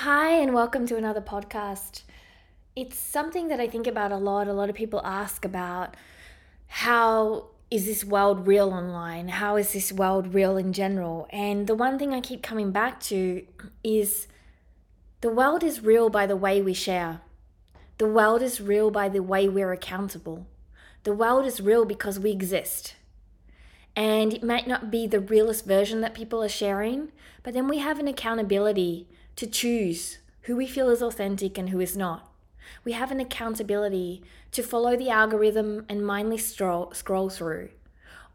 Hi, and welcome to another podcast. It's something that I think about a lot. A lot of people ask about how is this world real online? How is this world real in general? And the one thing I keep coming back to is the world is real by the way we share. The world is real by the way we're accountable. The world is real because we exist. And it might not be the realest version that people are sharing, but then we have an accountability to choose who we feel is authentic and who is not. We have an accountability to follow the algorithm and mindlessly scroll, scroll through,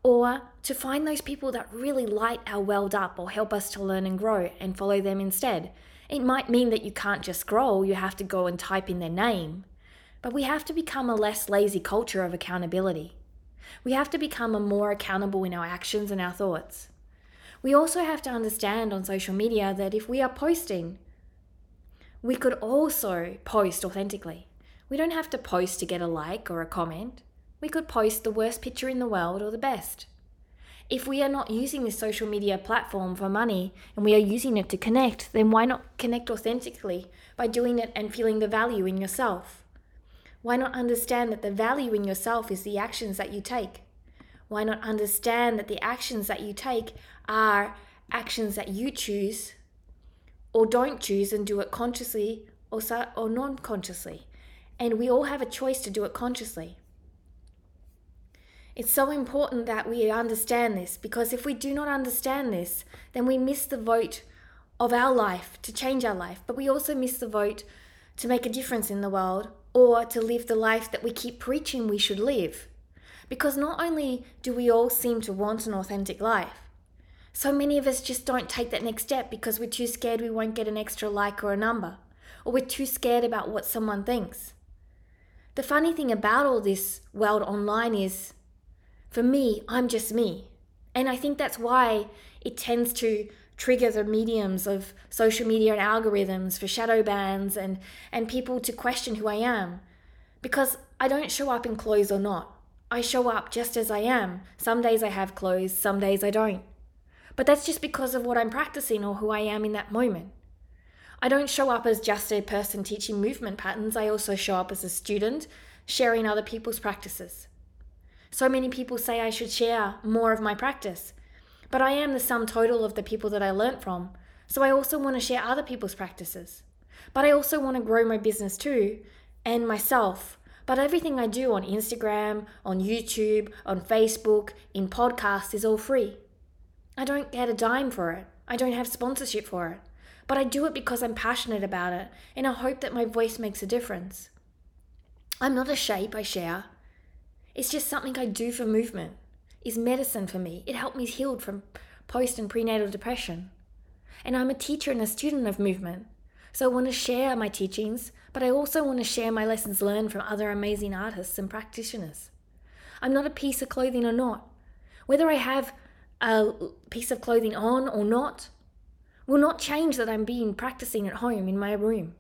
or to find those people that really light our world up or help us to learn and grow and follow them instead. It might mean that you can't just scroll, you have to go and type in their name. But we have to become a less lazy culture of accountability. We have to become a more accountable in our actions and our thoughts. We also have to understand on social media that if we are posting, we could also post authentically. We don't have to post to get a like or a comment. We could post the worst picture in the world or the best. If we are not using this social media platform for money and we are using it to connect, then why not connect authentically by doing it and feeling the value in yourself? Why not understand that the value in yourself is the actions that you take? Why not understand that the actions that you take are actions that you choose or don't choose and do it consciously or, or non consciously? And we all have a choice to do it consciously. It's so important that we understand this because if we do not understand this, then we miss the vote of our life to change our life, but we also miss the vote to make a difference in the world or to live the life that we keep preaching we should live. Because not only do we all seem to want an authentic life, so many of us just don't take that next step because we're too scared we won't get an extra like or a number, or we're too scared about what someone thinks. The funny thing about all this world online is, for me, I'm just me. And I think that's why it tends to trigger the mediums of social media and algorithms for shadow bans and, and people to question who I am. Because I don't show up in clothes or not. I show up just as I am. Some days I have clothes, some days I don't. But that's just because of what I'm practicing or who I am in that moment. I don't show up as just a person teaching movement patterns, I also show up as a student sharing other people's practices. So many people say I should share more of my practice, but I am the sum total of the people that I learnt from, so I also want to share other people's practices. But I also want to grow my business too, and myself, but everything I do on Instagram, on YouTube, on Facebook, in podcasts is all free. I don't get a dime for it. I don't have sponsorship for it. But I do it because I'm passionate about it and I hope that my voice makes a difference. I'm not a shape I share. It's just something I do for movement. It's medicine for me. It helped me heal from post and prenatal depression. And I'm a teacher and a student of movement. So I want to share my teachings, but I also want to share my lessons learned from other amazing artists and practitioners. I'm not a piece of clothing or not. Whether I have a piece of clothing on or not will not change that I'm being practicing at home in my room.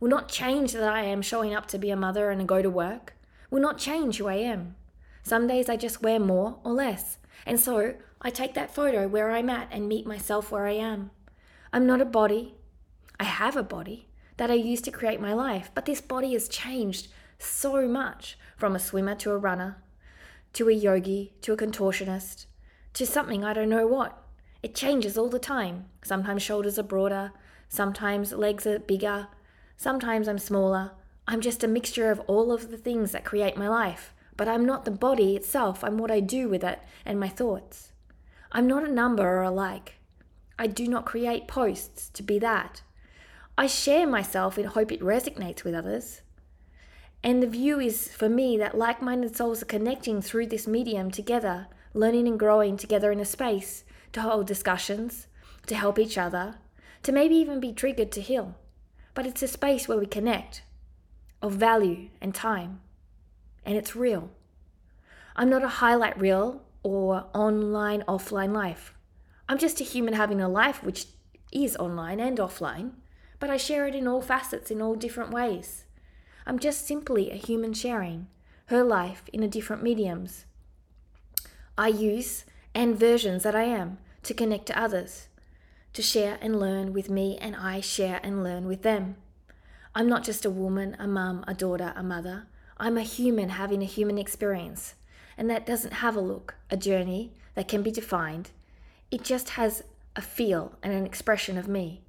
Will not change that I am showing up to be a mother and go to work. Will not change who I am. Some days I just wear more or less. And so I take that photo where I'm at and meet myself where I am. I'm not a body, I have a body that I use to create my life, but this body has changed so much from a swimmer to a runner, to a yogi, to a contortionist, to something I don't know what. It changes all the time. Sometimes shoulders are broader, sometimes legs are bigger, sometimes I'm smaller. I'm just a mixture of all of the things that create my life, but I'm not the body itself, I'm what I do with it and my thoughts. I'm not a number or a like. I do not create posts to be that. I share myself and hope it resonates with others. And the view is for me that like minded souls are connecting through this medium together, learning and growing together in a space to hold discussions, to help each other, to maybe even be triggered to heal. But it's a space where we connect, of value and time. And it's real. I'm not a highlight reel or online offline life. I'm just a human having a life which is online and offline but I share it in all facets in all different ways. I'm just simply a human sharing her life in a different mediums. I use and versions that I am to connect to others, to share and learn with me, and I share and learn with them. I'm not just a woman, a mum, a daughter, a mother. I'm a human having a human experience. And that doesn't have a look, a journey that can be defined. It just has a feel and an expression of me.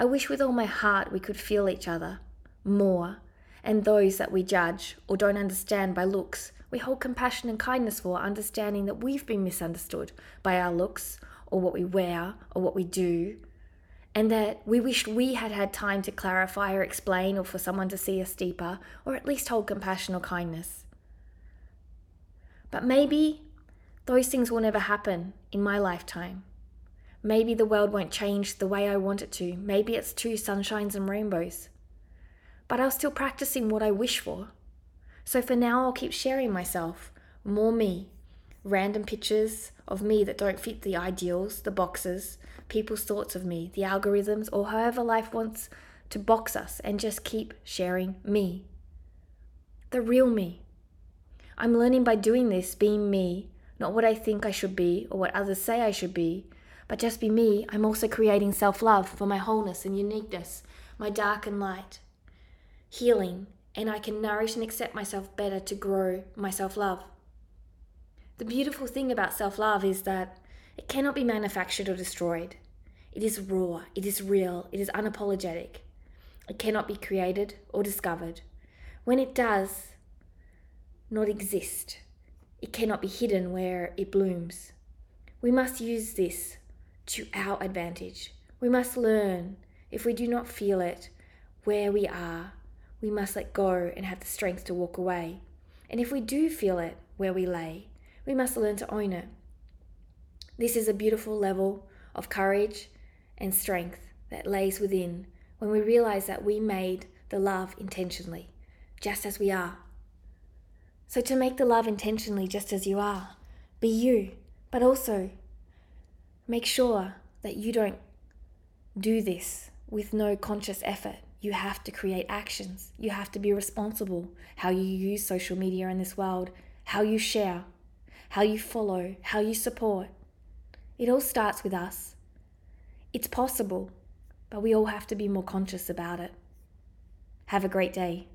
I wish with all my heart we could feel each other more, and those that we judge or don't understand by looks, we hold compassion and kindness for, understanding that we've been misunderstood by our looks or what we wear or what we do, and that we wished we had had time to clarify or explain or for someone to see us deeper or at least hold compassion or kindness. But maybe those things will never happen in my lifetime. Maybe the world won't change the way I want it to. Maybe it's two sunshines and rainbows. But I'll still practicing what I wish for. So for now, I'll keep sharing myself, more me, random pictures of me that don't fit the ideals, the boxes, people's thoughts of me, the algorithms, or however life wants to box us, and just keep sharing me. The real me. I'm learning by doing this, being me, not what I think I should be or what others say I should be, but just be me. I'm also creating self love for my wholeness and uniqueness, my dark and light, healing, and I can nourish and accept myself better to grow my self love. The beautiful thing about self love is that it cannot be manufactured or destroyed. It is raw, it is real, it is unapologetic. It cannot be created or discovered. When it does not exist, it cannot be hidden where it blooms. We must use this to our advantage. We must learn, if we do not feel it, where we are. We must let go and have the strength to walk away. And if we do feel it where we lay, we must learn to own it. This is a beautiful level of courage and strength that lays within when we realize that we made the love intentionally, just as we are. So, to make the love intentionally, just as you are, be you, but also make sure that you don't do this with no conscious effort. You have to create actions. You have to be responsible how you use social media in this world, how you share, how you follow, how you support. It all starts with us. It's possible, but we all have to be more conscious about it. Have a great day.